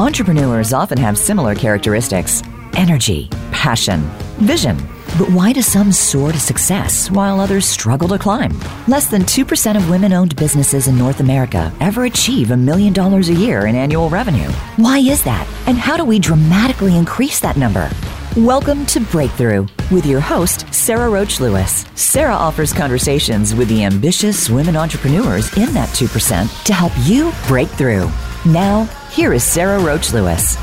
Entrepreneurs often have similar characteristics energy, passion, vision. But why do some soar to success while others struggle to climb? Less than 2% of women owned businesses in North America ever achieve a million dollars a year in annual revenue. Why is that? And how do we dramatically increase that number? Welcome to Breakthrough with your host, Sara Roach Lewis. Sara offers conversations with the ambitious women entrepreneurs in that 2% to help you break through. Now, here is Sara Roach Lewis.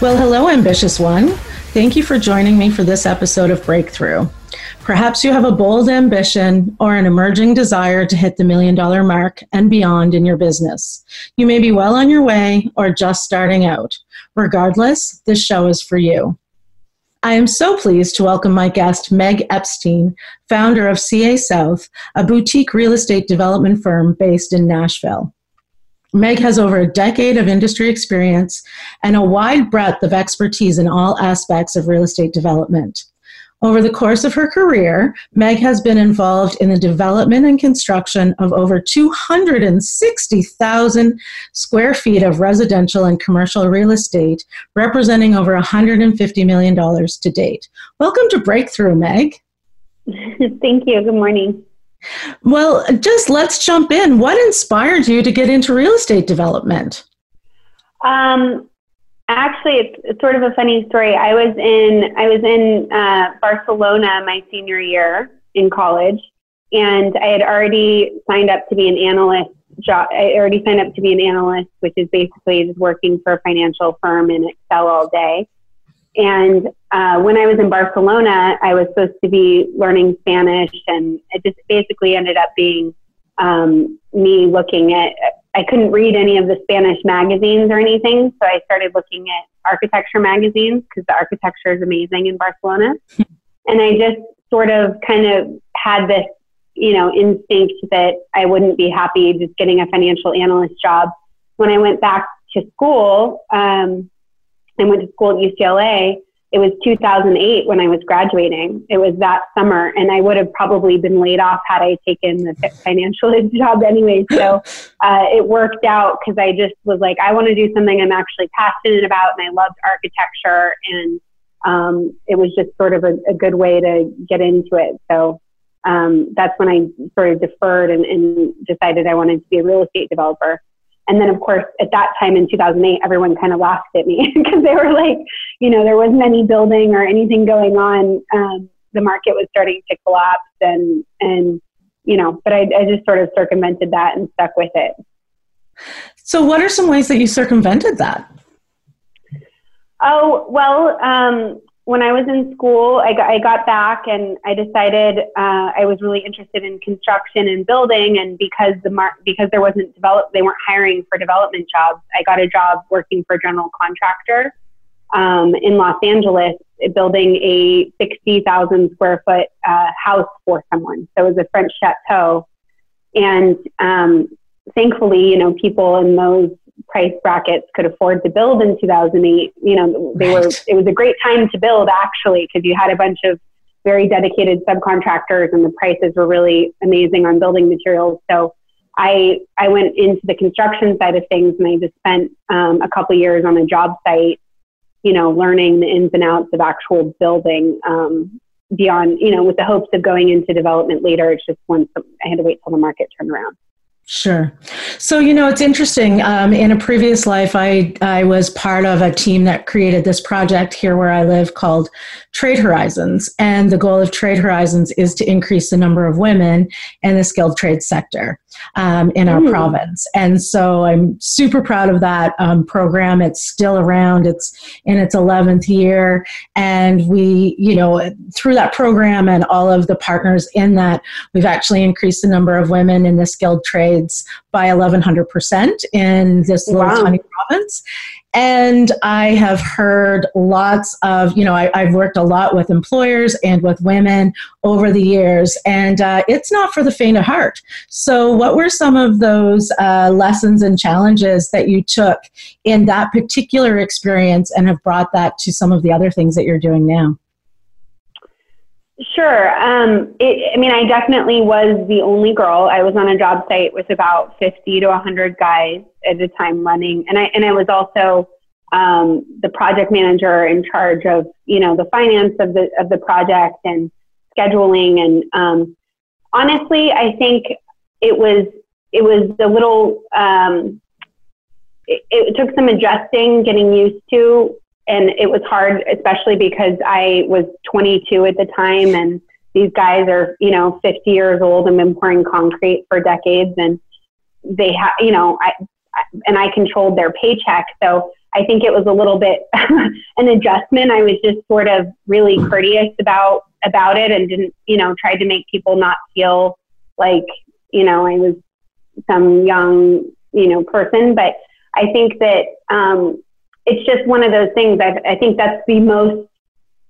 Well, hello, ambitious one. Thank you for joining me for this episode of Breakthrough. Perhaps you have a bold ambition or an emerging desire to hit the million dollar mark and beyond in your business. You may be well on your way or just starting out. Regardless, this show is for you. I am so pleased to welcome my guest, Meg Epstein, founder of CA South, a boutique real estate development firm based in Nashville. Meg has over a decade of industry experience and a wide breadth of expertise in all aspects of real estate development. Over the course of her career, Meg has been involved in the development and construction of over 260,000 square feet of residential and commercial real estate, representing over $150 million to date. Welcome to Breakthrough, Meg. Thank you. Good morning. Well, just let's jump in. What inspired you to get into real estate development? Um, actually, it's, it's, sort of a funny story. I was in I was in uh, Barcelona my senior year in college, and I had already signed up to be an analyst. Job. I already signed up to be an analyst, which is basically just working for a financial firm in Excel all day. And uh, when I was in Barcelona, I was supposed to be learning Spanish, and it just basically ended up being um, me looking at. I couldn't read any of the Spanish magazines or anything, so I started looking at architecture magazines because the architecture is amazing in Barcelona. and I just sort of kind of had this, you know, instinct that I wouldn't be happy just getting a financial analyst job. When I went back to school, um, I went to school at UCLA. It was 2008 when I was graduating. It was that summer, and I would have probably been laid off had I taken the financial aid job anyway. So uh, it worked out because I just was like, I want to do something I'm actually passionate about, and I loved architecture, and um, it was just sort of a, a, good way to get into it. So um, that's when I sort of deferred and, and decided I wanted to be a real estate developer. And then, of course, at that time in 2008, everyone kind of laughed at me because they were like, you know, there wasn't any building or anything going on. Um, the market was starting to collapse, and and you know, but I, I just sort of circumvented that and stuck with it. So, what are some ways that you circumvented that? Oh well, um, when I was in school, I got, I got back and I decided uh, I was really interested in construction and building. And because the mar- because there wasn't develop, they weren't hiring for development jobs. I got a job working for a general contractor um, in Los Angeles, building a sixty thousand square foot uh, house for someone. So it was a French chateau, and um, thankfully, you know, people in those price brackets could afford to build in 2008. You know, they right. were, it was a great time to build actually, because you had a bunch of very dedicated subcontractors and the prices were really amazing on building materials. So I, I went into the construction side of things and I just spent um, a couple years on a job site, you know, learning the ins and outs of actual building um, beyond, you know, with the hopes of going into development later. It's just once I had to wait till the market turned around. Sure. So, you know, it's interesting. Um, in a previous life, I, I was part of a team that created this project here where I live called Trade Horizons. And the goal of Trade Horizons is to increase the number of women in the skilled trade sector um, in our mm. province. And so I'm super proud of that um, program. It's still around, it's in its 11th year. And we, you know, through that program and all of the partners in that, we've actually increased the number of women in the skilled trades by 1100% in this little wow. tiny province. And I have heard lots of, you know, I, have worked a lot with employers and with women over the years, and uh, it's not for the faint of heart. So, what were some of those uh, lessons and challenges that you took in that particular experience and have brought that to some of the other things that you're doing now? Sure. Um, it, I mean, I definitely was the only girl. I was on a job site with about 50 to 100 guys at a time running. And I, and I was also um, the project manager in charge of, you know, the finance of the, of the project and scheduling. And um, honestly, I think it was, it was a little, um, it, it took some adjusting, getting used to and it was hard, especially because I was 22 at the time, and these guys are, you know, 50 years old and been pouring concrete for decades, and they have, you know, I, and I controlled their paycheck, so I think it was a little bit an adjustment. I was just sort of really courteous about about it, and didn't, you know, tried to make people not feel like, you know, I was some young, you know, person, but I think that um, it's just one of those things. I, I think that's the most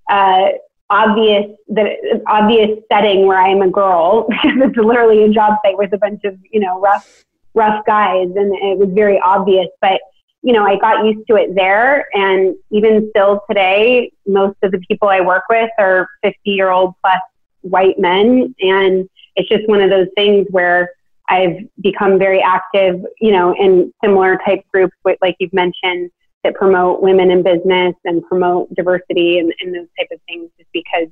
uh, obvious the obvious setting where I'm a girl because it's literally a job site with a bunch of you know rough rough guys, and it was very obvious. But you know, I got used to it there, and even still today, most of the people I work with are 50 year old plus white men, and it's just one of those things where I've become very active, you know, in similar type groups, with, like you've mentioned, that promote women in business and promote diversity and, and those type of things just because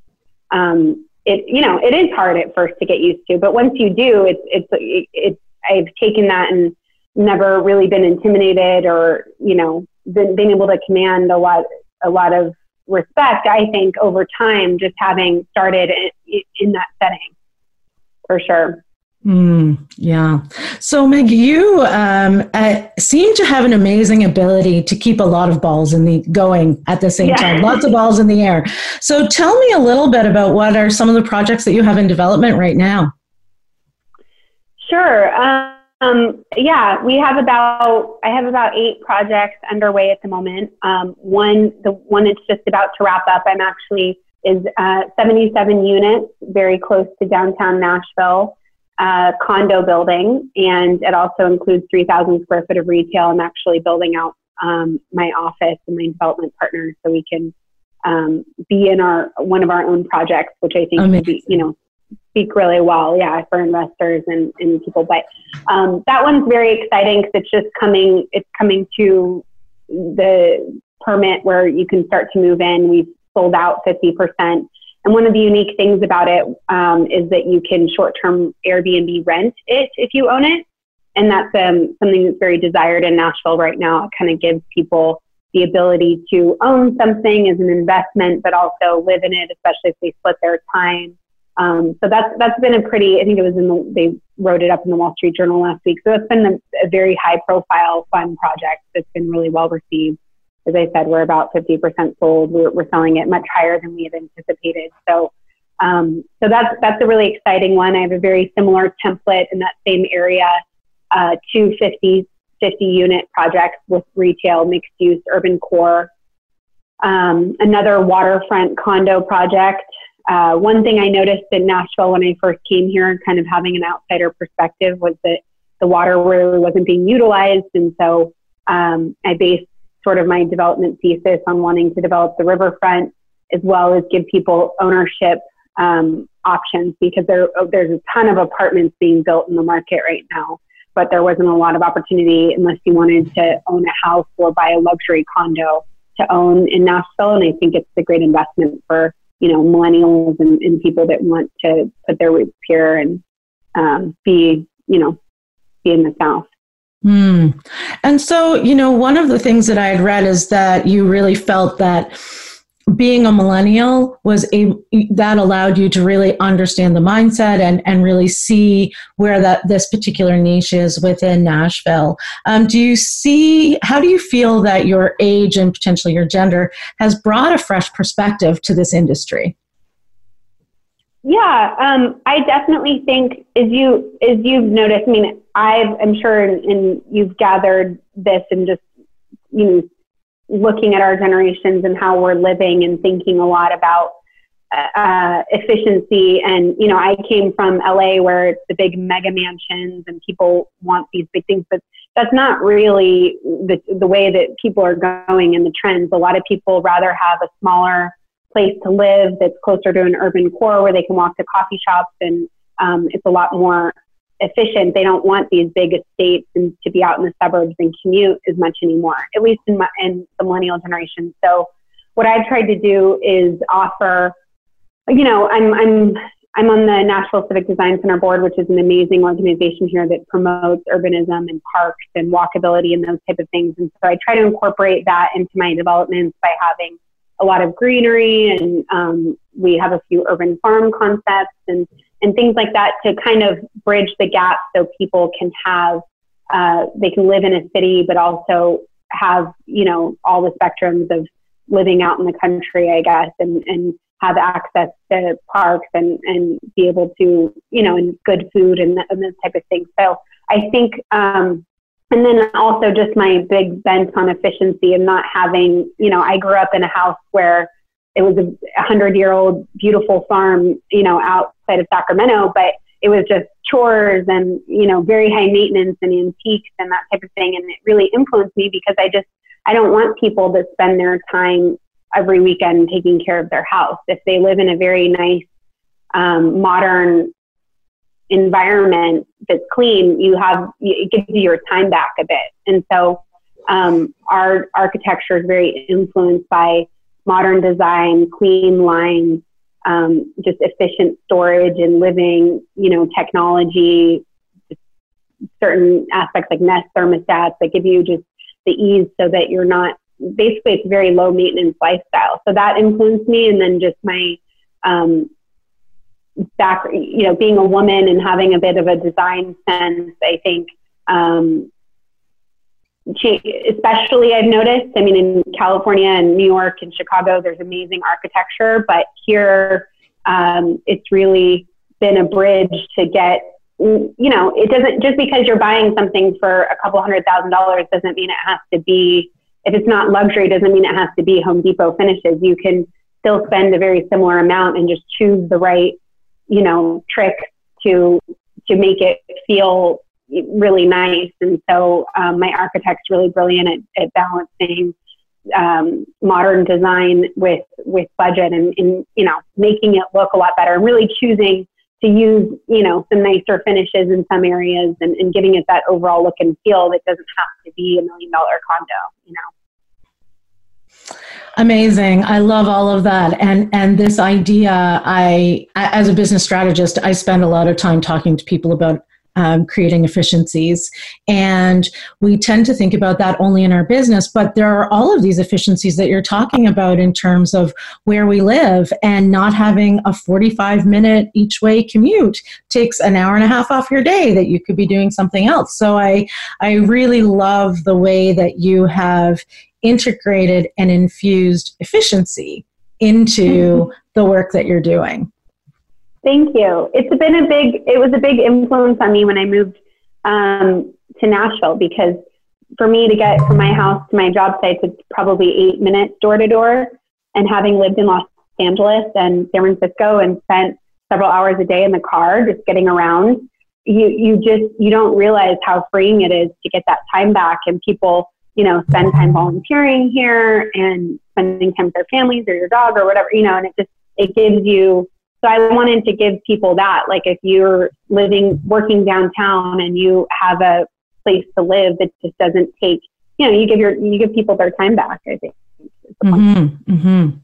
um, it you know it is hard at first to get used to but once you do it's it's it, it, i've taken that and never really been intimidated or you know been, being able to command a lot a lot of respect i think over time just having started in, in that setting for sure Mm, yeah. So, Meg, you um, uh, seem to have an amazing ability to keep a lot of balls in the going at the same yeah. time. Lots of balls in the air. So, tell me a little bit about what are some of the projects that you have in development right now. Sure. Um, yeah, we have about I have about eight projects underway at the moment. Um, one, the one that's just about to wrap up. I'm actually is uh, 77 units, very close to downtown Nashville uh, condo building, and it also includes 3,000 square foot of retail. I'm actually building out um, my office and my development partners so we can um, be in our one of our own projects, which I think would be, you know, speak really well, yeah, for investors and, and people. But um, that one's very exciting because it's just coming. It's coming to the permit where you can start to move in. We've sold out 50 percent and one of the unique things about it um, is that you can short-term Airbnb rent it if you own it, and that's um, something that's very desired in Nashville right now. It kind of gives people the ability to own something as an investment, but also live in it, especially if they split their time. Um, so that's that's been a pretty. I think it was in the they wrote it up in the Wall Street Journal last week. So it's been a, a very high profile, fun project that's been really well received as I said, we're about 50% sold. We're, we're selling it much higher than we had anticipated. So, um, so that's that's a really exciting one. I have a very similar template in that same area, uh, two 50, 50 unit projects with retail, mixed use, urban core. Um, another waterfront condo project. Uh, one thing I noticed in Nashville when I first came here, kind of having an outsider perspective, was that the water really wasn't being utilized, and so um, I based sort of my development thesis on wanting to develop the riverfront as well as give people ownership um, options because there, there's a ton of apartments being built in the market right now, but there wasn't a lot of opportunity unless you wanted to own a house or buy a luxury condo to own in Nashville. And I think it's a great investment for, you know, millennials and, and people that want to put their roots here and um, be, you know, be in the South. Hmm. And so, you know, one of the things that I had read is that you really felt that being a millennial was a that allowed you to really understand the mindset and and really see where that this particular niche is within Nashville. Um, do you see how do you feel that your age and potentially your gender has brought a fresh perspective to this industry? Yeah, um, I definitely think as you as you've noticed. I mean, I've, I'm sure, and you've gathered this and just you know looking at our generations and how we're living and thinking a lot about uh, efficiency. And you know, I came from LA where it's the big mega mansions and people want these big things, but that's not really the the way that people are going in the trends. A lot of people rather have a smaller place to live that's closer to an urban core where they can walk to coffee shops and um, it's a lot more efficient. They don't want these big estates and to be out in the suburbs and commute as much anymore, at least in, my, in the millennial generation. So what I've tried to do is offer, you know, I'm, I'm, I'm on the Nashville Civic Design Center board, which is an amazing organization here that promotes urbanism and parks and walkability and those type of things. And so I try to incorporate that into my developments by having a lot of greenery and um, we have a few urban farm concepts and and things like that to kind of bridge the gap so people can have uh, they can live in a city but also have you know all the spectrums of living out in the country i guess and and have access to parks and and be able to you know and good food and, and this type of thing so i think um and then also just my big bent on efficiency and not having you know i grew up in a house where it was a hundred year old beautiful farm, you know, outside of Sacramento, but it was just chores and, you know, very high maintenance and antiques and that type of thing. And it really influenced me because I just, I don't want people to spend their time every weekend taking care of their house. If they live in a very nice, um, modern environment that's clean, you have, it gives you your time back a bit. And so, um, our architecture is very influenced by modern design, clean lines, um, just efficient storage and living, you know, technology, certain aspects like Nest thermostats that give you just the ease so that you're not, basically it's very low maintenance lifestyle. So that influenced me. And then just my, um, back, you know, being a woman and having a bit of a design sense, I think, um, especially I've noticed. I mean, in California and New York and Chicago, there's amazing architecture, but here um, it's really been a bridge to get. You know, it doesn't just because you're buying something for a couple hundred thousand dollars doesn't mean it has to be. If it's not luxury, doesn't mean it has to be Home Depot finishes. You can still spend a very similar amount and just choose the right, you know, trick to to make it feel really nice. And so um, my architect's really brilliant at, at balancing um, modern design with with budget and, and you know making it look a lot better and really choosing to use you know some nicer finishes in some areas and, and giving it that overall look and feel that doesn't have to be a million dollar condo you know amazing i love all of that and and this idea i as a business strategist i spend a lot of time talking to people about um, creating efficiencies. And we tend to think about that only in our business, but there are all of these efficiencies that you're talking about in terms of where we live and not having a 45 minute each way commute takes an hour and a half off your day that you could be doing something else. So I, I really love the way that you have integrated and infused efficiency into the work that you're doing. Thank you. It's been a big, it was a big influence on me when I moved um, to Nashville because for me to get from my house to my job site, it's probably eight minutes door to door. And having lived in Los Angeles and San Francisco and spent several hours a day in the car just getting around, you, you just, you don't realize how freeing it is to get that time back. And people, you know, spend time volunteering here and spending time with their families or your dog or whatever, you know, and it just, it gives you so I wanted to give people that. Like if you're living, working downtown and you have a place to live that just doesn't take, you know, you give your, you give people their time back, I think. Mm-hmm, mm-hmm.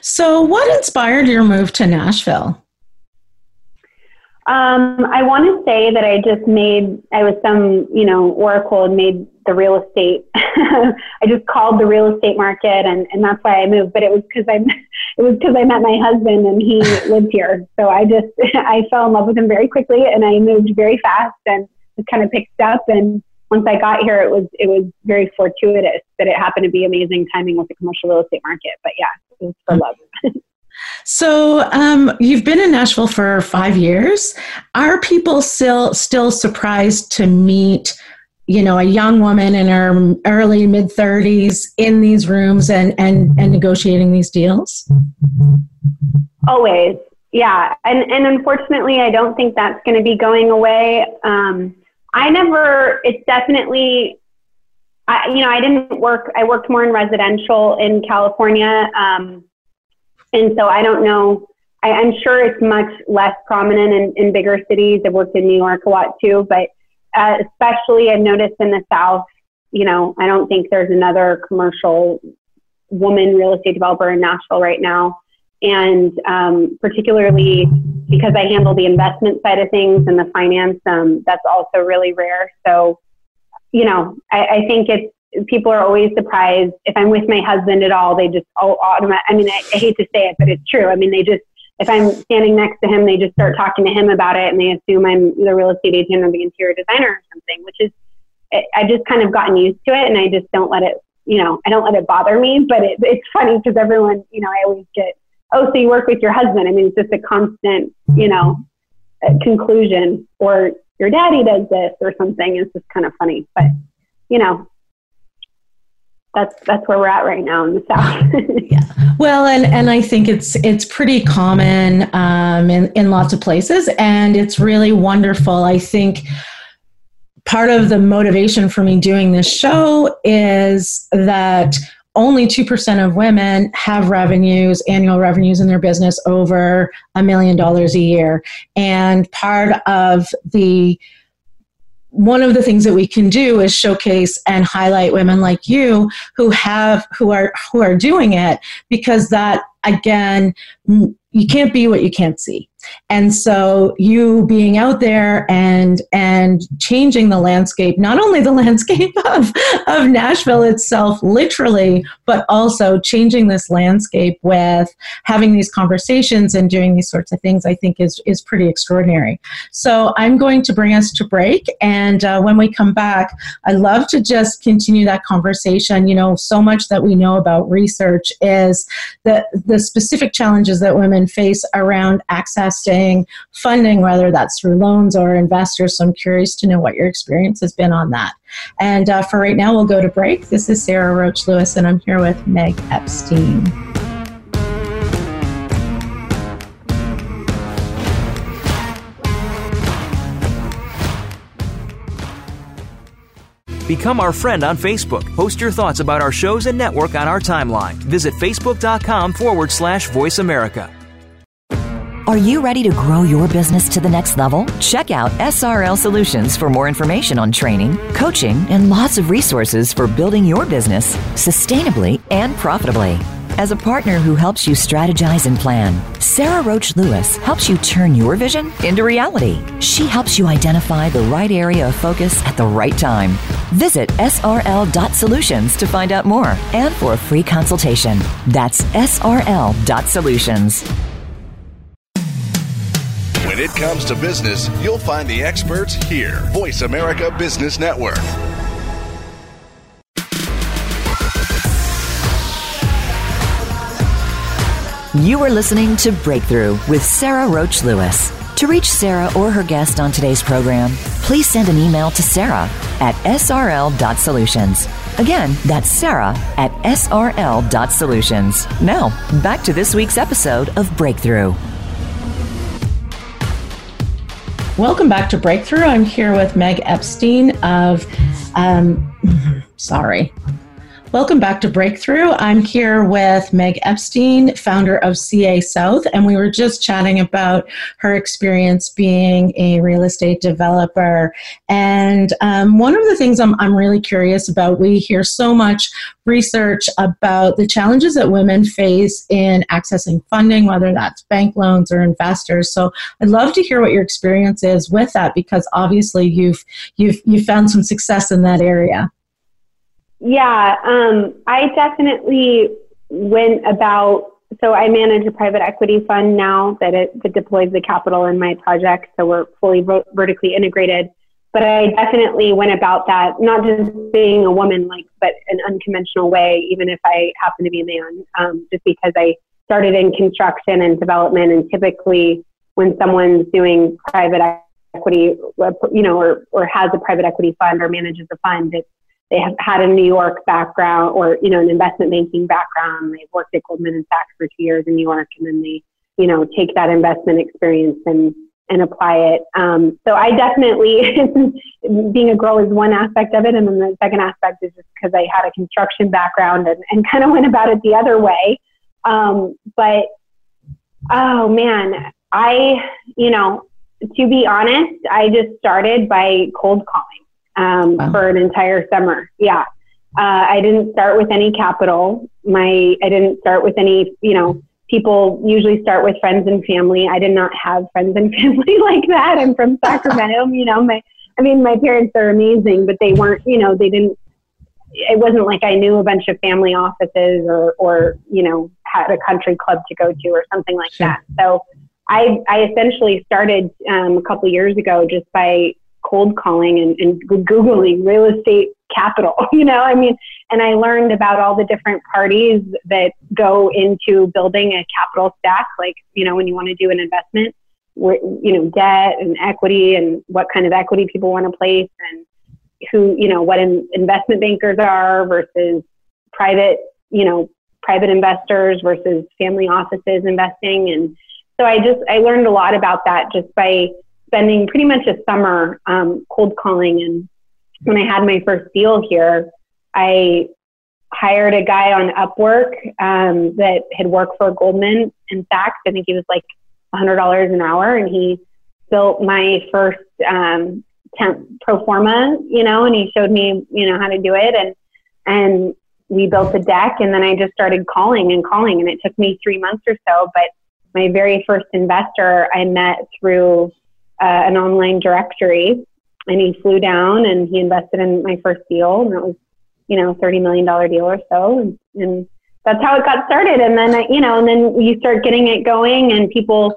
So what inspired your move to Nashville? Um, I want to say that I just made, I was some, you know, oracle and made the real estate. I just called the real estate market and, and that's why I moved. But it was because I, it was because I met my husband and he lived here. So I just, I fell in love with him very quickly and I moved very fast and just kind of picked up. And once I got here, it was, it was very fortuitous that it happened to be amazing timing with the commercial real estate market. But yeah, it was for love. So um, you've been in Nashville for five years. Are people still still surprised to meet, you know, a young woman in her early mid thirties in these rooms and and and negotiating these deals? Always, yeah. And and unfortunately, I don't think that's going to be going away. Um, I never. It's definitely. I, you know, I didn't work. I worked more in residential in California. Um, And so I don't know. I, I'm sure it's much less prominent in, in bigger cities. I've worked in New York a lot too, but uh, especially I've noticed in the South, you know, I don't think there's another commercial woman real estate developer in Nashville right now. And um, particularly because I handle the investment side of things and the finance, um, that's also really rare. So, you know, I, I think it's people are always surprised if I'm with my husband at all. They just oh, automatic. I mean, I, I hate to say it, but it's true. I mean, they just if I'm standing next to him, they just start talking to him about it, and they assume I'm the real estate agent or the interior designer or something. Which is, I just kind of gotten used to it, and I just don't let it. You know, I don't let it bother me. But it, it's funny because everyone, you know, I always get, oh, so you work with your husband? I mean, it's just a constant, you know, conclusion, or your daddy does this or something. It's just kind of funny, but you know, that's that's where we're at right now in the south. yeah. Well, and and I think it's it's pretty common um, in in lots of places, and it's really wonderful. I think part of the motivation for me doing this show is that only 2% of women have revenues, annual revenues in their business over a million dollars a year. And part of the one of the things that we can do is showcase and highlight women like you who have who are who are doing it because that again you can't be what you can't see. And so you being out there and and changing the landscape not only the landscape of of nashville itself literally but also changing this landscape with having these conversations and doing these sorts of things i think is is pretty extraordinary. So i'm going to bring us to break and uh, when we come back I'd love to just continue that conversation. You know so much that we know about research is the the specific challenges that women face around accessing funding, whether that's through loans or investors. So I'm curious to know what your experience has been on that. And uh, for right now, we'll go to break. This is Sara Roach Lewis, and I'm here with Meg Epstein. Become our friend on Facebook. Post your thoughts about our shows and network on our timeline. Visit facebook.com forward slash voice America. Are you ready to grow your business to the next level? Check out SRL Solutions for more information on training, coaching, and lots of resources for building your business sustainably and profitably. As a partner who helps you strategize and plan, Sara Roach Lewis helps you turn your vision into reality. She helps you identify the right area of focus at the right time. Visit srl.solutions to find out more and for a free consultation. That's srl.solutions. When it comes to business, you'll find the experts here. Voice America Business Network. You are listening to Breakthrough with Sara Roach Lewis. To reach Sara or her guest on today's program, please send an email to Sara at srl.solutions. Again, that's Sara at srl.solutions. Now, back to this week's episode of Breakthrough. Welcome back to Breakthrough. I'm here with Meg Epstein of, um, sorry, Welcome back to Breakthrough. I'm here with Meg Epstein, founder of CA South, and we were just chatting about her experience being a real estate developer. And um, one of the things I'm, I'm really curious about, we hear so much research about the challenges that women face in accessing funding, whether that's bank loans or investors. So I'd love to hear what your experience is with that because obviously you've you've you found some success in that area. Yeah, um, I definitely went about. So I manage a private equity fund now that it that deploys the capital in my project. So we're fully vo- vertically integrated. But I definitely went about that not just being a woman, like, but an unconventional way. Even if I happen to be a man, um, just because I started in construction and development, and typically when someone's doing private equity, you know, or or has a private equity fund or manages a fund, it's they have had a New York background or, you know, an investment banking background. They've worked at Goldman Sachs for two years in New York and then they, you know, take that investment experience and, and apply it. Um, so I definitely, being a girl is one aspect of it. And then the second aspect is just because I had a construction background and, and kind of went about it the other way. Um, but Oh man, I, you know, to be honest, I just started by cold calling um, wow. for an entire summer. Yeah. Uh, I didn't start with any capital. My, I didn't start with any, you know, people usually start with friends and family. I did not have friends and family like that. I'm from Sacramento, you know, my, I mean, my parents are amazing, but they weren't, you know, they didn't, it wasn't like I knew a bunch of family offices or, or, you know, had a country club to go to or something like sure. that. So I, I essentially started um, a couple years ago just by cold calling and, and Googling real estate capital, you know, I mean, and I learned about all the different parties that go into building a capital stack, like, you know, when you want to do an investment, where, you know, debt and equity and what kind of equity people want to place and who, you know, what in, investment bankers are versus private, you know, private investors versus family offices investing. And so I just, I learned a lot about that just by spending pretty much a summer um, cold calling. And when I had my first deal here, I hired a guy on Upwork um, that had worked for Goldman and Sachs. I think he was like $100 an hour, and he built my first um, temp pro forma, you know, and he showed me, you know, how to do it, and and we built a deck, and then I just started calling and calling, and it took me three months or so, but my very first investor I met through uh, an online directory, and he flew down and he invested in my first deal, and that was you know thirty million dollar deal or so, and, and that's how it got started. And then you know, and then you start getting it going, and people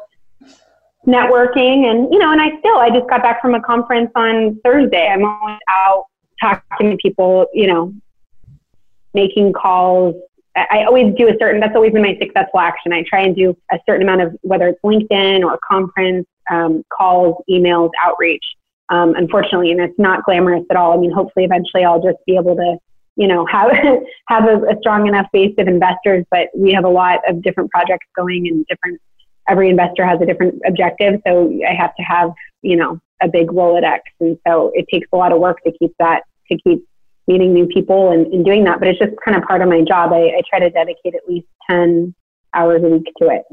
networking, and you know, and I still I just got back from a conference on Thursday. I'm always out talking to people, you know, making calls, I always do a certain, that's always been my successful action. I try and do a certain amount of, whether it's LinkedIn or conference, um, calls, emails, outreach. Um, unfortunately, and it's not glamorous at all. I mean, hopefully eventually I'll just be able to, you know, have, have a, a strong enough base of investors, but we have a lot of different projects going and different, every investor has a different objective. So I have to have, you know, a big Rolodex. And so it takes a lot of work to keep that, to keep meeting new people and, and doing that. But it's just kind of part of my job. I, I try to dedicate at least 10 hours a week to it.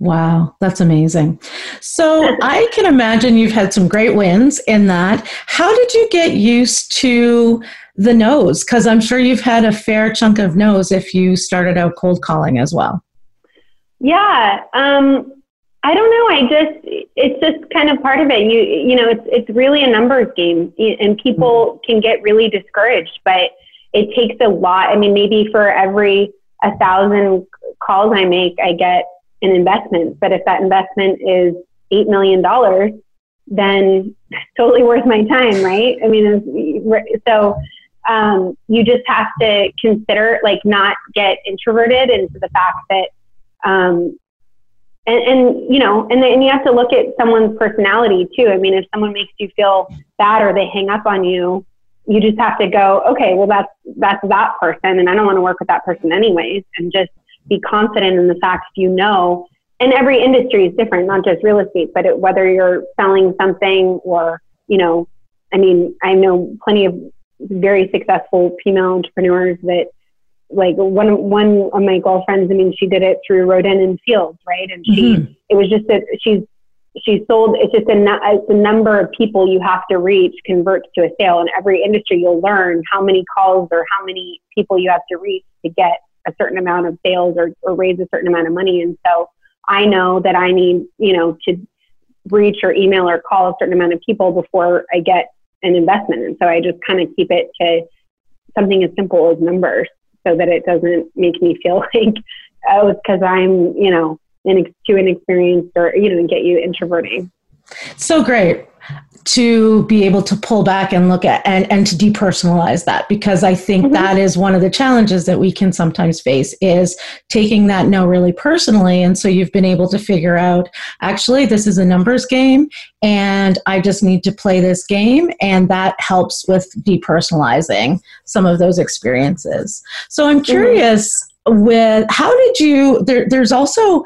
Wow, that's amazing. So I can imagine you've had some great wins in that. How did you get used to the no's? Because I'm sure you've had a fair chunk of no's if you started out cold calling as well. Yeah. Um, I don't know. I just it's just kind of part of it. You you know, it's it's really a numbers game, and people mm-hmm. can get really discouraged. But it takes a lot. I mean, maybe for every a thousand calls I make, I get an investment. But if that investment is eight million dollars, then totally worth my time, right? I mean, so um, you just have to consider, like, not get introverted into the fact that um, and, and you know, and then you have to look at someone's personality too. I mean, if someone makes you feel bad or they hang up on you, you just have to go, okay, well, that's that's that person, and I don't want to work with that person anyways, and just be confident in the fact you know. And every industry is different, not just real estate, but it, whether you're selling something or you know, I mean, I know plenty of very successful female entrepreneurs that like one one of my girlfriends. I mean, she did it through Rodan and Fields, right? And she, mm-hmm. it was just that she's she sold. It's just a it's the number of people you have to reach converts to a sale. In every industry, you'll learn how many calls or how many people you have to reach to get a certain amount of sales or, or raise a certain amount of money. And so I know that I need, you know, to reach or email or call a certain amount of people before I get an investment. And so I just kind of keep it to something as simple as numbers so that it doesn't make me feel like oh it's because i'm you know inex- too inexperienced or you know get you introverting so great to be able to pull back and look at and, and to depersonalize that because i think mm-hmm. that is one of the challenges that we can sometimes face is taking that no really personally and so you've been able to figure out actually this is a numbers game and i just need to play this game and that helps with depersonalizing some of those experiences so i'm mm-hmm. curious mm-hmm. with how did you there, there's also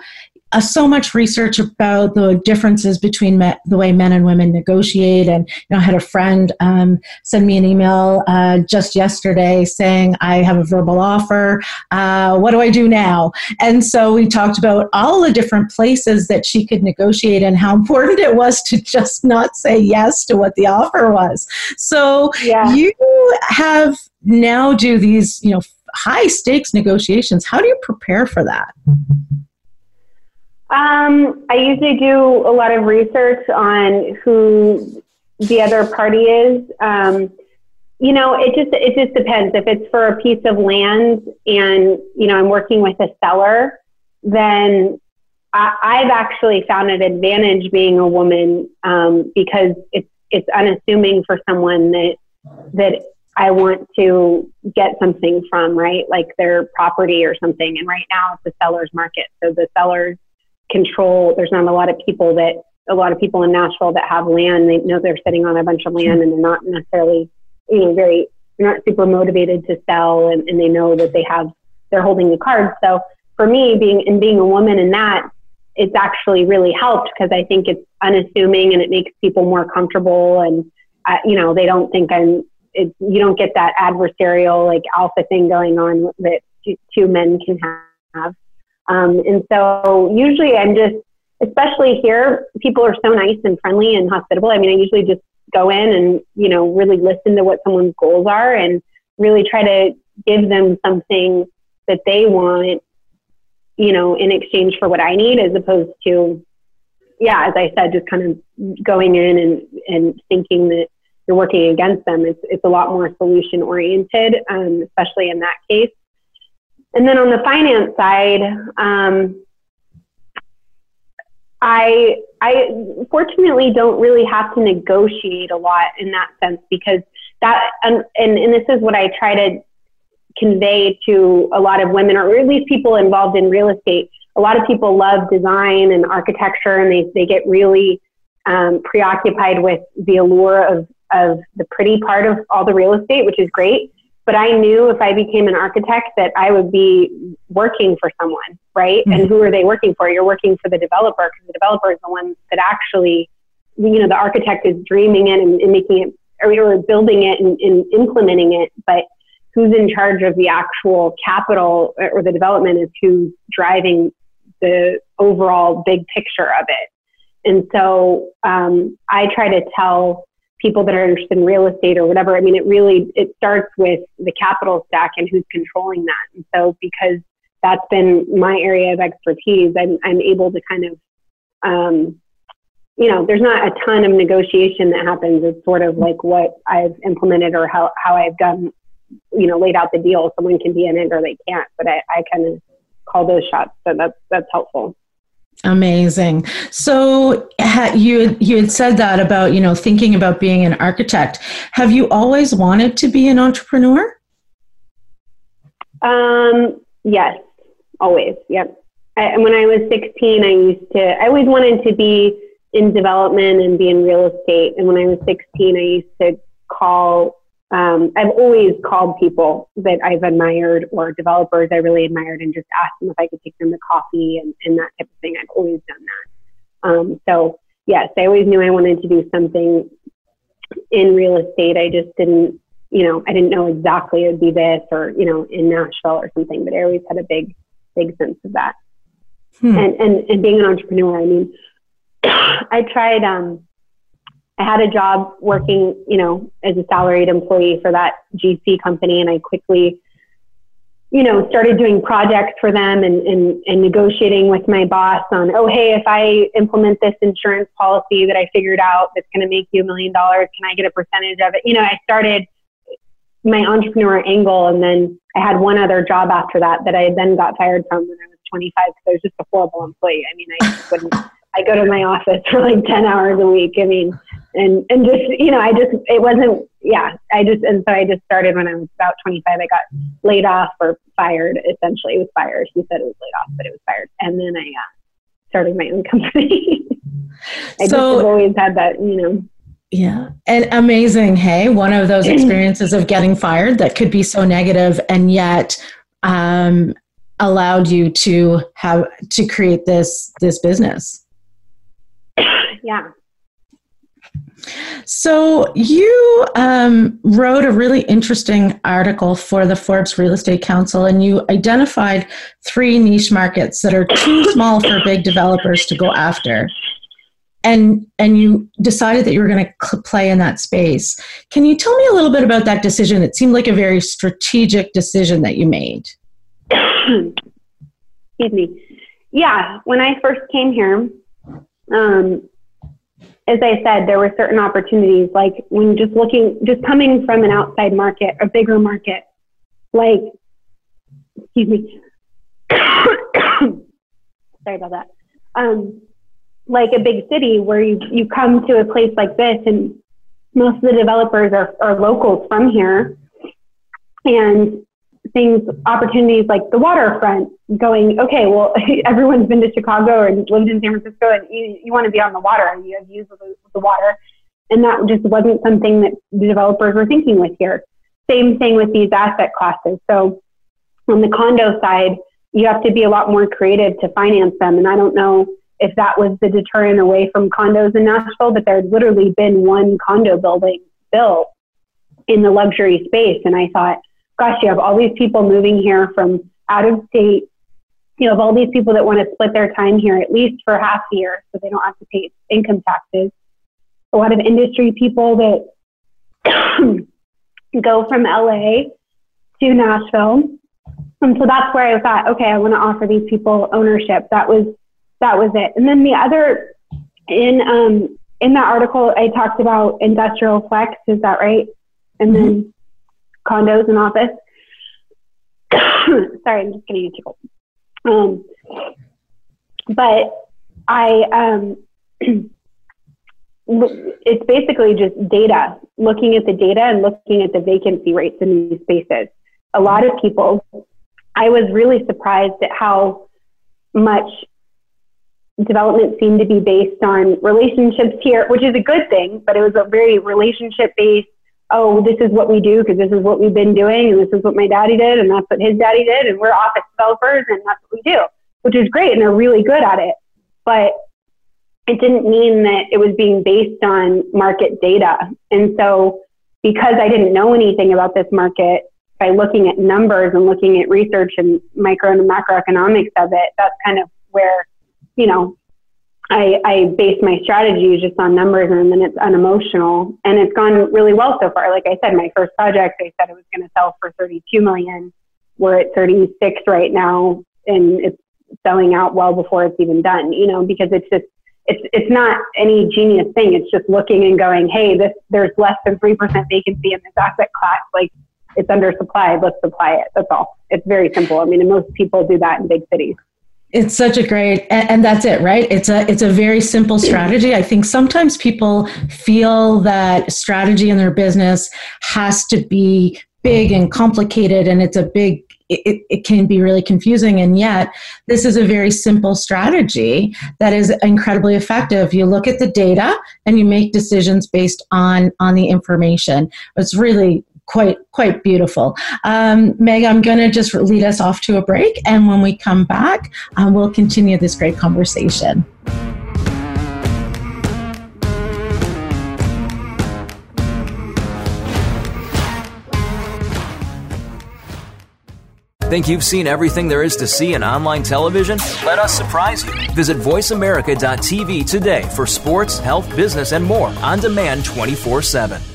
uh, so much research about the differences between me- the way men and women negotiate. And you know, I had a friend um, send me an email uh, just yesterday saying, "I have a verbal offer. Uh, what do I do now?" And so we talked about all the different places that she could negotiate and how important it was to just not say yes to what the offer was. So yeah. you have now do these, you know, high stakes negotiations. How do you prepare for that? Um, I usually do a lot of research on who the other party is. Um, you know, it just it just depends. If it's for a piece of land and you know I'm working with a seller, then I, I've actually found an advantage being a woman um, because it's it's unassuming for someone that that I want to get something from, right? Like their property or something. And right now it's a seller's market. So the sellers control, there's not a lot of people that, a lot of people in Nashville that have land. They know they're sitting on a bunch of land and they're not necessarily, you know, very, they're not super motivated to sell and, and they know that they have, they're holding the cards. So for me, being, and being a woman in that, it's actually really helped because I think it's unassuming and it makes people more comfortable and, uh, you know, they don't think I'm it, you don't get that adversarial like alpha thing going on that two men can have. Um, and so usually I'm just, especially here, people are so nice and friendly and hospitable. I mean, I usually just go in and, you know, really listen to what someone's goals are and really try to give them something that they want, you know, in exchange for what I need as opposed to, yeah, as I said, just kind of going in and, and thinking that you're working against them. It's, it's a lot more solution oriented, um, especially in that case. And then on the finance side, um, I, I fortunately don't really have to negotiate a lot in that sense because that, and, and, and this is what I try to convey to a lot of women or at least people involved in real estate. A lot of people love design and architecture and they, they get really um, preoccupied with the allure of of the pretty part of all the real estate, which is great. But I knew if I became an architect that I would be working for someone, right? Mm-hmm. And who are they working for? You're working for the developer because the developer is the one that actually, you know, the architect is dreaming it and, and making it or building it and, and implementing it. But who's in charge of the actual capital or the development is who's driving the overall big picture of it. And so um, I try to tell people that are interested in real estate or whatever. I mean, it really it starts with the capital stack and who's controlling that. And so because that's been my area of expertise, I'm I'm able to kind of um, you know, there's not a ton of negotiation that happens. It's sort of like what I've implemented or how, how I've done, you know, laid out the deal. Someone can be in it or they can't, but I, I kind of call those shots. So that's, that's helpful. Amazing. So you you had said that about you know thinking about being an architect. Have you always wanted to be an entrepreneur? Um. Yes. Always. Yep. I, when I was 16, I used to. I always wanted to be in development and be in real estate. And when I was 16, I used to call um, I've always called people that I've admired or developers I really admired and just asked them if I could take them to coffee and, and that type of thing. I've always done that. Um, so yes, I always knew I wanted to do something in real estate. I just didn't, you know, I didn't know exactly it would be this or, you know, in Nashville or something, but I always had a big, big sense of that. Hmm. And, and, and being an entrepreneur, I mean, I tried, um, I had a job working, you know, as a salaried employee for that GC company, and I quickly, you know, started doing projects for them and, and, and negotiating with my boss on, oh, hey, if I implement this insurance policy that I figured out that's going to make you a million dollars, can I get a percentage of it? You know, I started my entrepreneur angle, and then I had one other job after that that I then got fired from when I was 25 because I was just a horrible employee. I mean, I wouldn't. I go to my office for like 10 hours a week. I mean, and and just you know i just it wasn't yeah i just and so i just started when i was about 25 i got laid off or fired essentially. It was fired. He said it was laid off but it was fired. And then i uh, started my own company. I so, just always had that you know. Yeah. And amazing. Hey one of those experiences of getting fired that could be so negative and yet um allowed you to have to create this this business. Yeah so you um, wrote a really interesting article for the Forbes Real Estate Council, and you identified three niche markets that are too small for big developers to go after. And and you decided that you were going to play in that space. Can you tell me a little bit about that decision? It seemed like a very strategic decision that you made. Excuse me. Yeah, when I first came here, um, as I said, there were certain opportunities, like when just looking, just coming from an outside market, a bigger market, like, excuse me, sorry about that. Um, like a big city where you, you come to a place like this and most of the developers are, are locals from here and things, opportunities like the waterfront, going, okay, well, everyone's been to Chicago or lived in San Francisco, and you, you want to be on the water, and you have views of the, the water. And that just wasn't something that the developers were thinking with here. Same thing with these asset classes. So on the condo side, you have to be a lot more creative to finance them. And I don't know if that was the deterrent away from condos in Nashville, but there had literally been one condo building built in the luxury space. And I thought, gosh, you have all these people moving here from out of state. You have all these people that want to split their time here at least for half a year so they don't have to pay income taxes. A lot of industry people that go from LA to Nashville. And so that's where I thought, okay, I want to offer these people ownership. That was that was it. And then the other in um in that article I talked about industrial flex, is that right? And mm-hmm. then condos and office. Sorry, I'm just getting a tickle. Um, but I, um, it's basically just data, looking at the data and looking at the vacancy rates in these spaces. A lot of people, I was really surprised at how much development seemed to be based on relationships here, which is a good thing, but it was a very relationship based oh, this is what we do because this is what we've been doing and this is what my daddy did and that's what his daddy did and we're office developers and that's what we do, which is great and they're really good at it. But it didn't mean that it was being based on market data. And so because I didn't know anything about this market, by looking at numbers and looking at research and micro and macroeconomics of it, that's kind of where, you know, I, I base my strategy just on numbers and then it's unemotional and it's gone really well so far. Like I said, my first project, I said it was going to sell for 32 million. We're at 36 right now and it's selling out well before it's even done, you know, because it's just, it's, it's not any genius thing. It's just looking and going, Hey, this, there's less than 3% vacancy in this asset class. Like it's undersupplied. Let's supply it. That's all. It's very simple. I mean, most people do that in big cities. It's such a great, and, and, that's it, right? It's a it's a very simple strategy. I think sometimes people feel that strategy in their business has to be big and complicated, and it's a big. It, it can be really confusing, and yet this is a very simple strategy that is incredibly effective. You look at the data and you make decisions based on on the information. It's really quite quite beautiful. Um, Meg, I'm going to just lead us off to a break, and when we come back, um, we'll continue this great conversation. Think you've seen everything there is to see in online television? Let us surprise you. Visit VoiceAmerica.tv today for sports, health, business, and more on demand 24 7.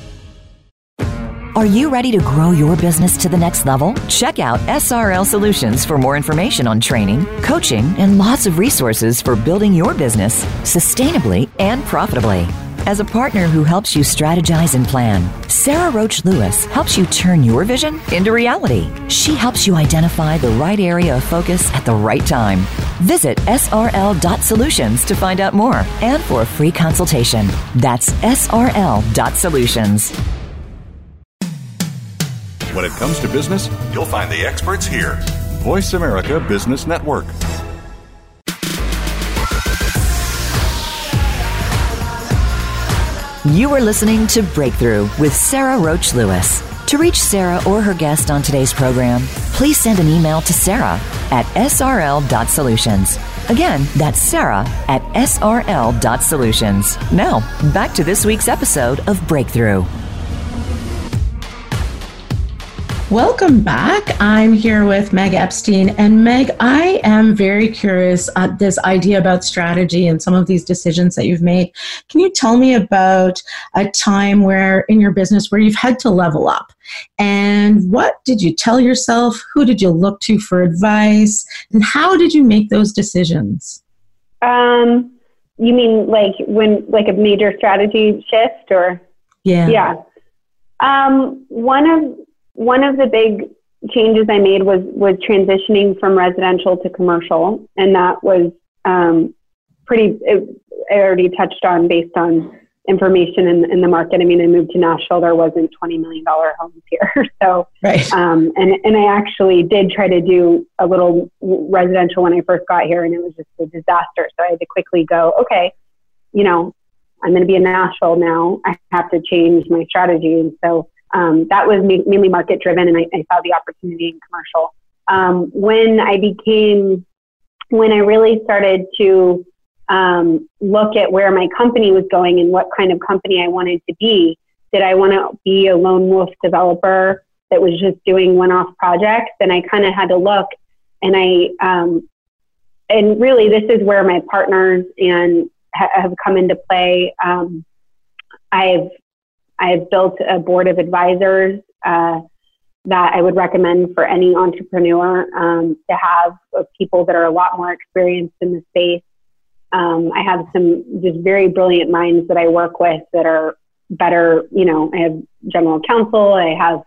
Are you ready to grow your business to the next level? Check out SRL Solutions for more information on training, coaching, and lots of resources for building your business sustainably and profitably. As a partner who helps you strategize and plan, Sara Roach Lewis helps you turn your vision into reality. She helps you identify the right area of focus at the right time. Visit srl.solutions to find out more and for a free consultation. That's srl.solutions. When it comes to business, you'll find the experts here. Voice America Business Network. You are listening to Breakthrough with Sara Roach Lewis. To reach Sara or her guest on today's program, please send an email to Sara at srl.solutions. Again, that's Sara at srl.solutions. Now, back to this week's episode of Breakthrough. Welcome back. I'm here with Meg Epstein. And Meg, I am very curious at this idea about strategy and some of these decisions that you've made. Can you tell me about a time where in your business where you've had to level up? And what did you tell yourself? Who did you look to for advice? And how did you make those decisions? Um, you mean like when like a major strategy shift or yeah. Yeah. Um, one of one of the big changes I made was was transitioning from residential to commercial, and that was um, pretty. It, I already touched on based on information in, in the market. I mean, I moved to Nashville. There wasn't twenty million dollar homes here, so right. Um, and and I actually did try to do a little residential when I first got here, and it was just a disaster. So I had to quickly go. Okay, you know, I'm going to be in Nashville now. I have to change my strategy, and so um, that was mainly market driven, and I, I, saw the opportunity in commercial. Um, when I became, when I really started to um, look at where my company was going and what kind of company I wanted to be, did I want to be a lone wolf developer that was just doing one-off projects? And I kind of had to look, and I, um, and really, this is where my partners and ha- have come into play. Um, I've I've built a board of advisors uh, that I would recommend for any entrepreneur um, to have of people that are a lot more experienced in the space. Um, I have some just very brilliant minds that I work with that are better. You know, I have general counsel. I have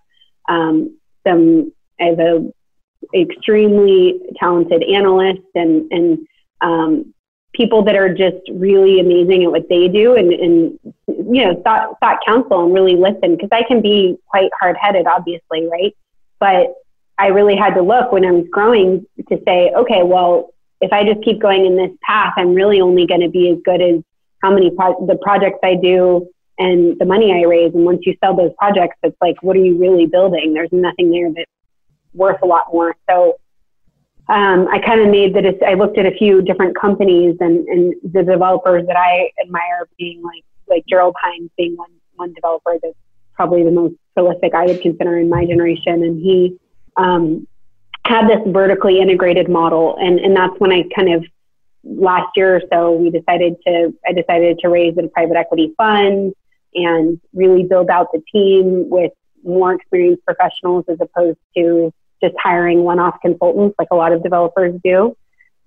um, some. I have a extremely talented analyst and and um, people that are just really amazing at what they do and, and you know thought thought counsel and really listen because I can be quite hard headed obviously right? But I really had to look when I was growing to say okay well if I just keep going in this path I'm really only going to be as good as how many pro- the projects I do and the money I raise. And once you sell those projects it's like what are you really building? There's nothing there that's worth a lot more. So um, I kind of made the, I looked at a few different companies and, and the developers that I admire being like, like Gerald Hines being one, one developer that's probably the most prolific I would consider in my generation. And he, um, had this vertically integrated model. And, and that's when I kind of last year or so, we decided to, I decided to raise a private equity fund and really build out the team with more experienced professionals as opposed to just hiring one off consultants like a lot of developers do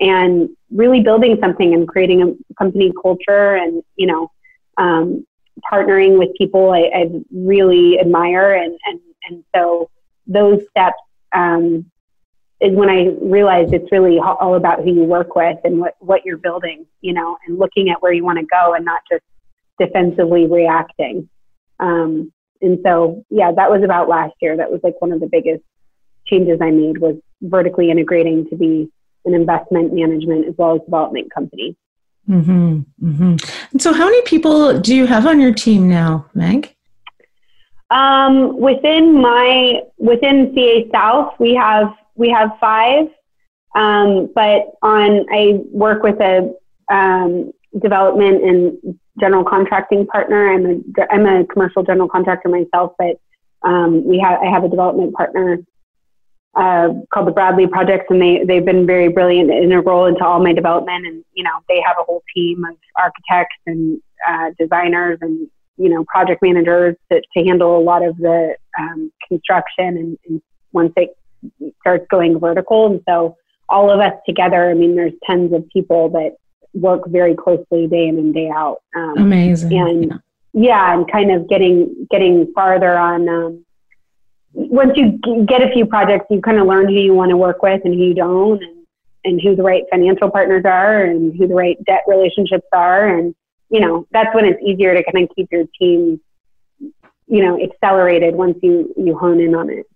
and really building something and creating a company culture and you know um, partnering with people I, I, really admire and, and and so those steps um, is when I realized it's really all about who you work with and what, what you're building, you know, and looking at where you want to go and not just defensively reacting. Um, and so, yeah, that was about last year. That was like one of the biggest changes I made was vertically integrating to be an investment management as well as development company. Mm-hmm, mm-hmm. And so, how many people do you have on your team now, Meg? Um, within my within CA South, we have we have five, um, but on I work with a um, development and general contracting partner. I'm a I'm a commercial general contractor myself, but um, we have I have a development partner uh, called the Bradley Projects, and they they've been very brilliant and integral into all my development. And you know, they have a whole team of architects and uh, designers and you know project managers to, to handle a lot of the um, construction. And, and once it starts going vertical, and so all of us together, I mean, there's tens of people that work very closely day in and day out. Um, Amazing. And yeah. yeah. and kind of getting getting farther on. Um, once you get a few projects, you kind of learn who you want to work with and who you don't, and, and who the right financial partners are, and who the right debt relationships are, and you know that's when it's easier to kind of keep your team, you know, accelerated once you you hone in on it.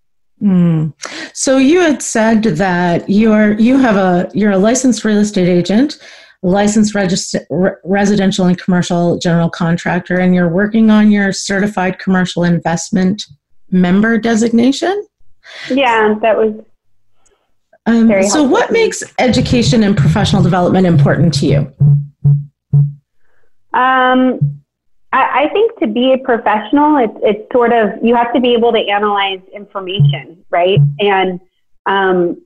Mm. So you had said that you're you have a you're a licensed real estate agent, licensed re- residential and commercial general contractor, and you're working on your certified commercial investment member designation. Yeah, that was. Um, so, what makes education and professional development important to you? Um, I, I think to be a professional, it's it's sort of you have to be able to analyze information, right? And um,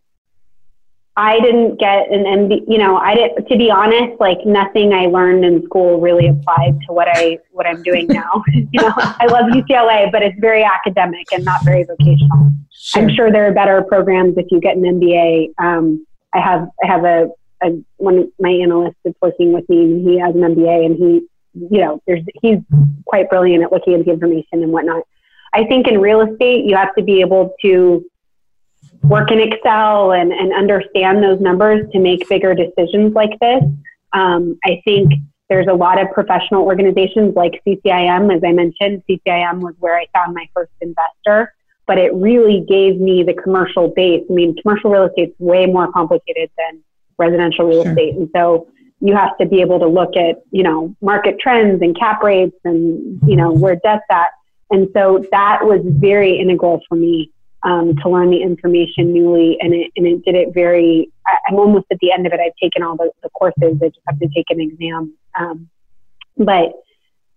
I didn't get an MB, you know, I didn't, to be honest, like nothing I learned in school really applied to what I, what I'm doing now. you know, I love UCLA, but it's very academic and not very vocational. Sure. I'm sure there are better programs if you get an MBA. Um, I have, I have a, a, one of my analysts is working with me, And he has an MBA and he, you know, there's, he's quite brilliant at looking at the information and whatnot. I think in real estate, you have to be able to work in Excel and, and understand those numbers to make bigger decisions like this. Um, I think there's a lot of professional organizations like CCIM, as I mentioned. CCIM was where I found my first investor, but it really gave me the commercial base. I mean, commercial real estate is way more complicated than residential real sure. estate. And so you have to be able to look at, you know, market trends and cap rates and, you know, where debt's at. And so that was very integral for me um, to learn the information newly, and it and it did it very. I, am almost at the end of it. I've taken all the, the courses. I just have to take an exam, um, but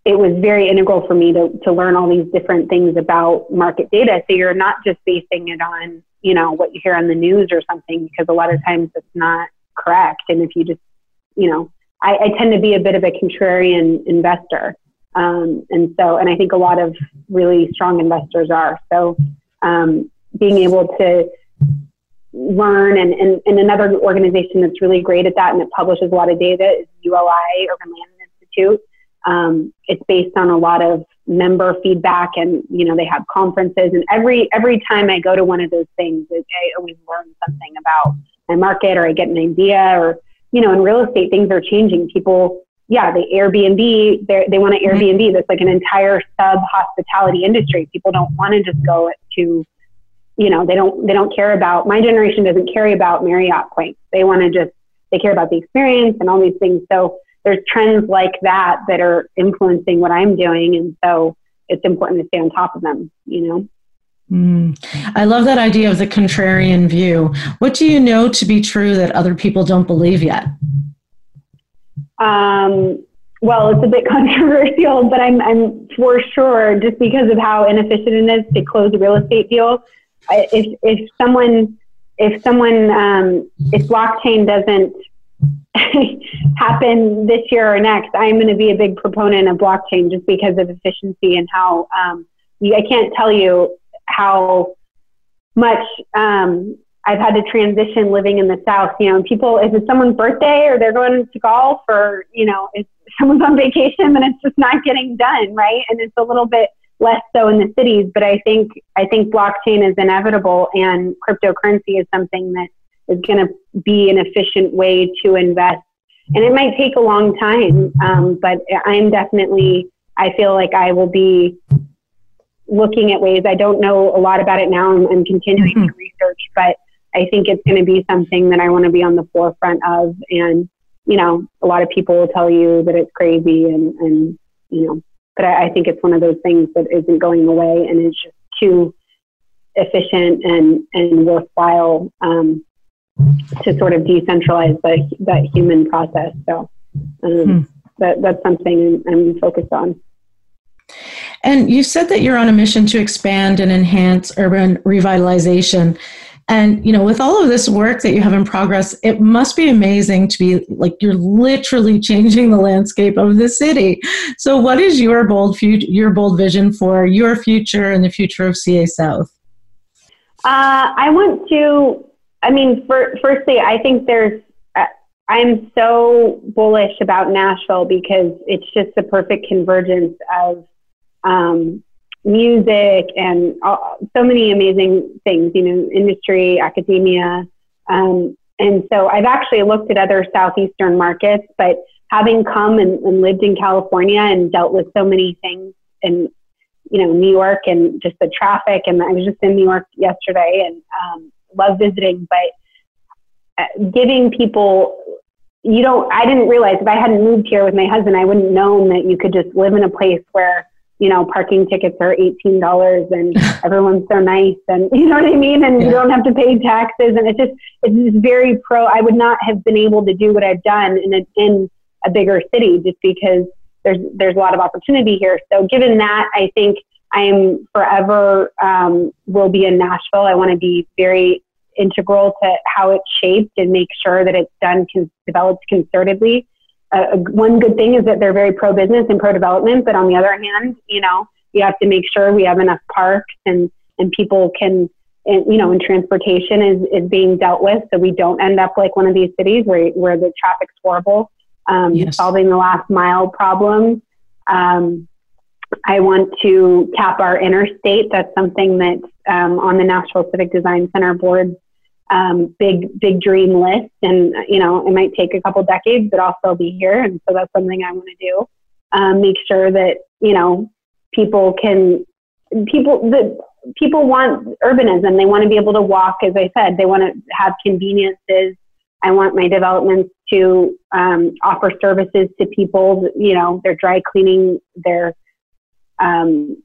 it was very integral for me to to learn all these different things about market data. So you're not just basing it on you know what you hear on the news or something, because a lot of times it's not correct. And if you just you know, I, I tend to be a bit of a contrarian investor. Um, and so, and I think a lot of really strong investors are. So, um, being able to learn and, and, and another organization that's really great at that and it publishes a lot of data is ULI, Urban Land Institute. Um, it's based on a lot of member feedback and you know they have conferences and every every time I go to one of those things I always learn something about my market or I get an idea or you know in real estate things are changing people yeah the Airbnb they want to mm-hmm. Airbnb that's like an entire sub hospitality industry people don't want to just go to you know, they don't they don't care about my generation doesn't care about Marriott points. They want to just they care about the experience and all these things. So there's trends like that that are influencing what I'm doing, and so it's important to stay on top of them. You know. Mm. I love that idea of the contrarian view. What do you know to be true that other people don't believe yet? Um, well, it's a bit controversial, but I'm, I'm for sure, just because of how inefficient it is to close a real estate deal, if if someone if someone um, if blockchain doesn't happen this year or next, I'm going to be a big proponent of blockchain just because of efficiency and how um, I can't tell you how much um, I've had to transition living in the South. You know, people, if it's someone's birthday or they're going to golf or, you know, if someone's on vacation, then it's just not getting done, right? And it's a little bit less so in the cities, but I think I think blockchain is inevitable, and cryptocurrency is something that is going to be an efficient way to invest. And it might take a long time, um, but I'm definitely I feel like I will be looking at ways. I don't know a lot about it now. I'm, I'm continuing mm-hmm. to research, but I think it's going to be something that I want to be on the forefront of. And you know, a lot of people will tell you that it's crazy, and and you know, but I, I think it's one of those things that isn't going away and is just too efficient and, and worthwhile um, to sort of decentralize the, that human process. So um, hmm. that, that's something I'm focused on. And you said that you're on a mission to expand and enhance urban revitalization. And, you know, with all of this work that you have in progress, it must be amazing to be like you're literally changing the landscape of the city. So, what is your bold future, your bold vision for your future and the future of CA South? Uh, I want to, I mean, for, firstly, I think there's, uh, I'm so bullish about Nashville because it's just the perfect convergence of um, music and all, so many amazing things, you know, industry, academia. Um, and so I've actually looked at other Southeastern markets, but having come and, and, lived in California and dealt with so many things in, you know, New York and just the traffic. And I was just in New York yesterday and um, love visiting, but uh, giving people, you don't, I didn't realize if I hadn't moved here with my husband, I wouldn't known that you could just live in a place where you know, parking tickets are $18 and everyone's so nice and you know what I mean? And yeah. you don't have to pay taxes. And it's just, it's just very pro. I would not have been able to do what I've done in a, in a bigger city just because there's, there's a lot of opportunity here. So given that, I think I'm forever, um, will be in Nashville. I want to be very integral to how it's shaped and make sure that it's done, con- developed concertedly uh, one good thing is that they're very pro business and pro development, but on the other hand, you know, you have to make sure we have enough parks and, and people can, and, you know, and transportation is, is being dealt with so we don't end up like one of these cities where, where the traffic's horrible, um, yes. solving the last mile problem. Um, I want to cap our interstate. That's something that um, on the Nashville Civic Design Center board um, big big dream list. And you know it might take a couple decades but i'll still be here. And so that's something i want to do. Um, make sure that you know people can people the people want urbanism. They want to be able to walk as i said. They want to have conveniences. I want my developments to um, offer services to people you know their dry cleaning their um,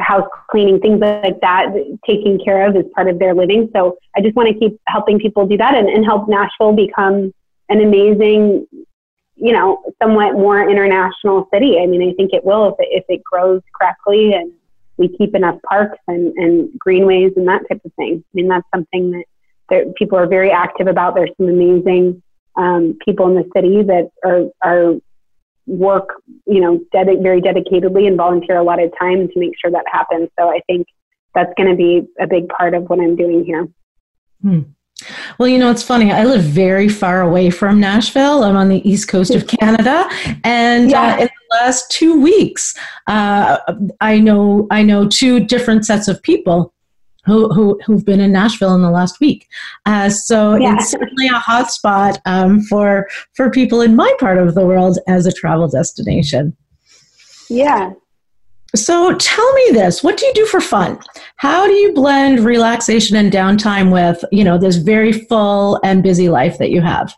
house cleaning, things like that, taking care of as part of their living. So I just want to keep helping people do that and, and help Nashville become an amazing, you know, somewhat more international city. I mean, I think it will if it, if it grows correctly and we keep enough parks and, and greenways and that type of thing. I mean, that's something that, that people are very active about. There's some amazing um, people in the city that are, are work, you know, ded- very dedicatedly and volunteer a lot of time to make sure that happens. So I think that's going to be a big part of what I'm doing here. Hmm. Well, you know, it's funny. I live very far away from Nashville. I'm on the east coast of Canada, and uh, yeah. uh, in the last two weeks, uh, I know I know two different sets of people who, who, who've been in Nashville in the last week. Uh, so yeah. it's certainly a hotspot um, for, for people in my part of the world as a travel destination. Yeah. So tell me this, what do you do for fun? How do you blend relaxation and downtime with, you know, this very full and busy life that you have?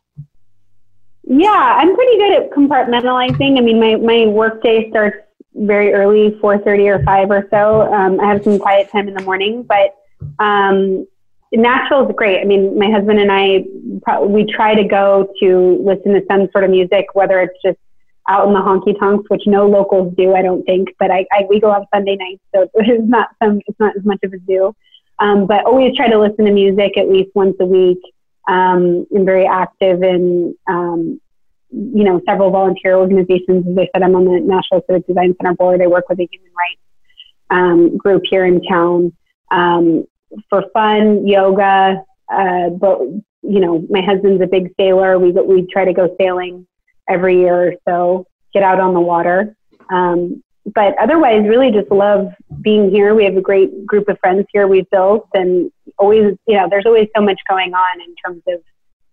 Yeah, I'm pretty good at compartmentalizing. I mean, my, my work day starts very early, 4.30 or 5 or so. Um, I have some quiet time in the morning, but um, Nashville is great. I mean, my husband and I, we try to go to listen to some sort of music, whether it's just out in the honky tonks, which no locals do, I don't think, but I, I we go on Sunday nights, so it's not some, it's not as much of a do. Um, but always try to listen to music at least once a week. Um, I'm very active in um, you know, several volunteer organizations. As I said, I'm on the Nashville Civic Design Center board. I work with a human rights um, group here in town um, for fun, yoga. Uh, but you know, my husband's a big sailor. We we try to go sailing every year or so, get out on the water. Um, but otherwise, really just love being here. We have a great group of friends here we've built, and always, you know, there's always so much going on in terms of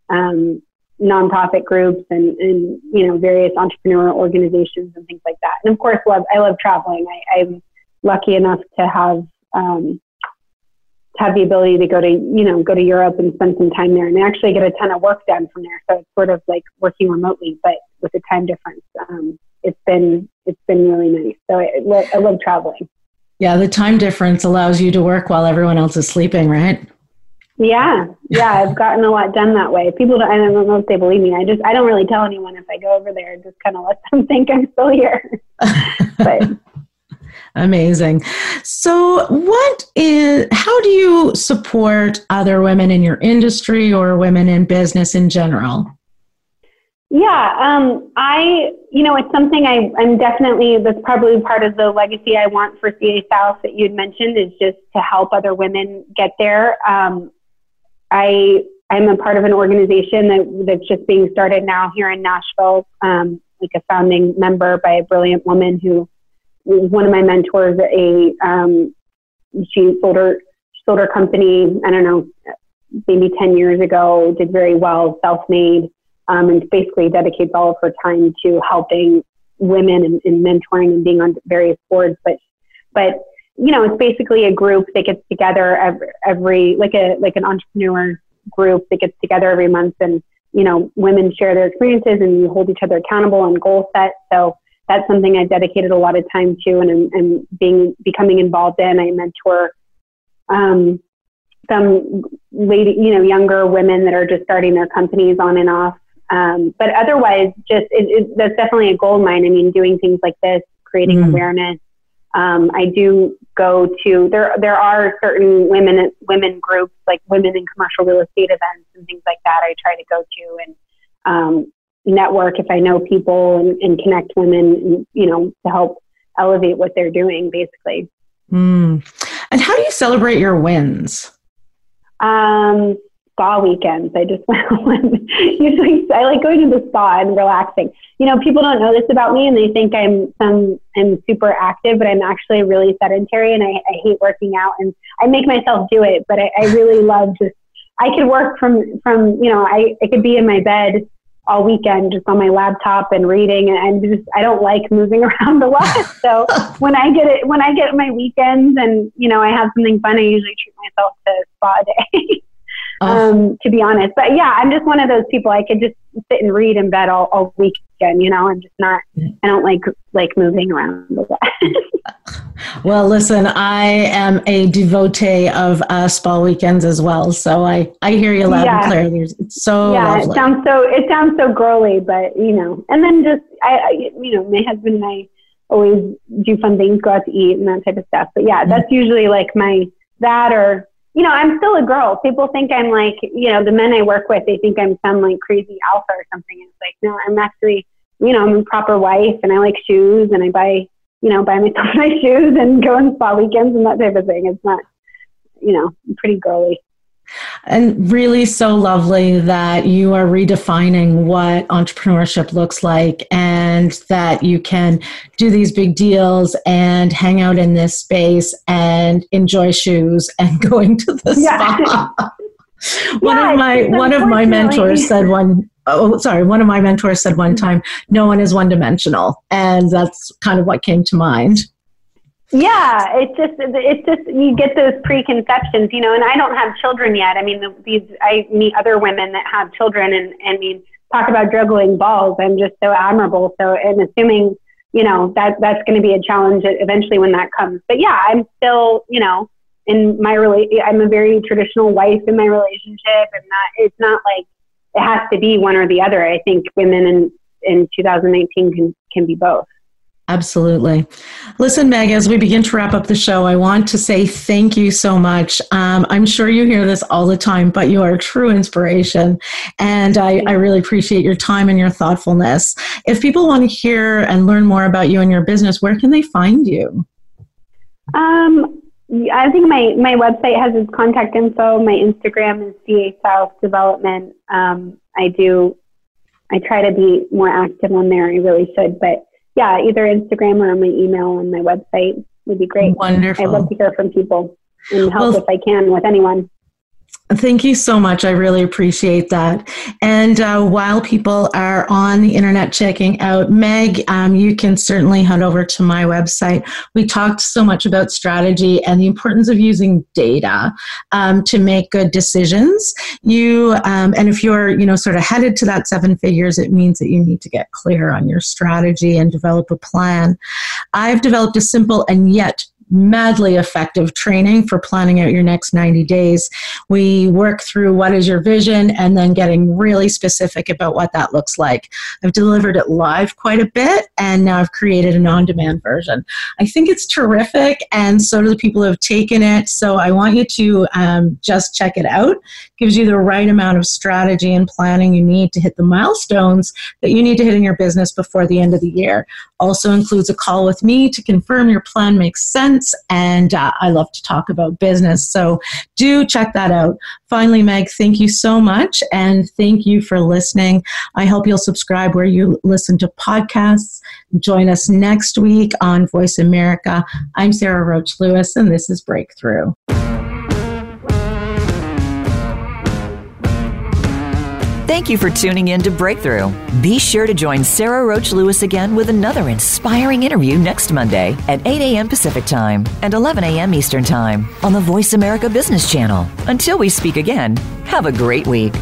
um, nonprofit groups and, and you know various entrepreneurial organizations and things like that. And of course, love I love traveling. I, I'm lucky enough to have um, to have the ability to go to you know go to Europe and spend some time there, and I actually get a ton of work done from there. So it's sort of like working remotely, but with a time difference. Um, it's been it's been really nice. So I, I love traveling. Yeah, the time difference allows you to work while everyone else is sleeping, right? Yeah, yeah, I've gotten a lot done that way. People, don't, I don't know if they believe me. I just, I don't really tell anyone if I go over there. Just kind of let them think I'm still here. but amazing. So, what is? How do you support other women in your industry or women in business in general? Yeah, um, I, you know, it's something I, I'm definitely, that's probably part of the legacy I want for CA South that you'd mentioned is just to help other women get there. Um, I I'm a part of an organization that, that's just being started now here in Nashville, um, like a founding member by a brilliant woman who one of my mentors. A um, she sold her sold her company. I don't know, maybe ten years ago. Did very well, self made, um, and basically dedicates all of her time to helping women and, and mentoring and being on various boards. But but you know, it's basically a group that gets together every, every like a like an entrepreneur group that gets together every month, and you know, women share their experiences and you hold each other accountable and goal set. So that's something I dedicated a lot of time to and I'm being becoming involved in. I mentor um, some lady, you know, younger women that are just starting their companies on and off. Um, but otherwise, just it, it, that's definitely a gold mine. I mean, doing things like this, creating mm. awareness. Um, I do go to there. There are certain women women groups like women in commercial real estate events and things like that. I try to go to and um, network if I know people and, and connect women, and, you know, to help elevate what they're doing, basically. Mm. And how do you celebrate your wins? Um, spa weekends. I just went on. usually I like going to the spa and relaxing. You know, people don't know this about me and they think I'm some I'm super active, but I'm actually really sedentary and I, I hate working out and I make myself do it, but I, I really love just I could work from from, you know, I, I could be in my bed all weekend just on my laptop and reading and just I don't like moving around a lot. So when I get it when I get my weekends and you know I have something fun, I usually treat myself to spa day. Um, to be honest. But yeah, I'm just one of those people. I could just sit and read in bed all, all weekend. You know, I'm just not. I don't like like moving around well, listen, I am a devotee of uh, spa weekends as well. So I I hear you loud yeah. and clear. It's so yeah. Lovely. It sounds so it sounds so girly, but you know, and then just I, I you know my husband and I always do fun things, go out to eat and that type of stuff. But yeah, mm-hmm. that's usually like my that or you know, I'm still a girl. People think I'm like, you know, the men I work with, they think I'm some like crazy alpha or something. And it's like, no, I'm actually, you know, I'm a proper wife and I like shoes and I buy, you know, buy myself nice shoes and go on spa weekends and that type of thing. It's not, you know, pretty girly. And really so lovely that you are redefining what entrepreneurship looks like and that you can do these big deals and hang out in this space and enjoy shoes and going to the yeah. spa. one yeah, of my one of my mentors said one oh sorry one of my mentors said one mm-hmm. time no one is one dimensional and that's kind of what came to mind yeah, it's just it's just you get those preconceptions, you know. And I don't have children yet. I mean, these I meet other women that have children, and and I mean, talk about juggling balls. I'm just so admirable. So, and assuming you know that that's going to be a challenge eventually when that comes. But yeah, I'm still you know in my rela- I'm a very traditional wife in my relationship, and that it's not like it has to be one or the other. I think women in in 2019 can can be both. Absolutely. Listen, Meg, as we begin to wrap up the show, I want to say thank you so much. Um, I'm sure you hear this all the time, but you are a true inspiration. And I, I really appreciate your time and your thoughtfulness. If people want to hear and learn more about you and your business, where can they find you? Um, I think my, my website has its contact info. My Instagram is CA South Development. Um, I do, I try to be more active on there. I really should, but yeah, either Instagram or my email on my website would be great. Wonderful. I'd love to hear from people and help well, if I can with anyone. Thank you so much. I really appreciate that. And uh, while people are on the internet checking out Meg, um, you can certainly head over to my website. We talked so much about strategy and the importance of using data um, to make good decisions. You um, and if you're you know sort of headed to that seven figures, it means that you need to get clear on your strategy and develop a plan. I've developed a simple and yet madly effective training for planning out your next 90 days. We work through what is your vision and then getting really specific about what that looks like. I've delivered it live quite a bit and now I've created an on demand version. I think it's terrific and so do the people who have taken it. So I want you to um, just check it out. It gives you the right amount of strategy and planning you need to hit the milestones that you need to hit in your business before the end of the year. Also includes a call with me to confirm your plan makes sense and uh, I love to talk about business. So do check that out. Finally, Meg, thank you so much, and thank you for listening. I hope you'll subscribe where you listen to podcasts. Join us next week on Voice America. I'm Sara Roach Lewis, and this is Breakthrough. Thank you for tuning in to Breakthrough. Be sure to join Sara Roach Lewis again with another inspiring interview next Monday at 8 a.m. Pacific Time and 11 a.m. Eastern Time on the Voice America Business Channel. Until we speak again, have a great week.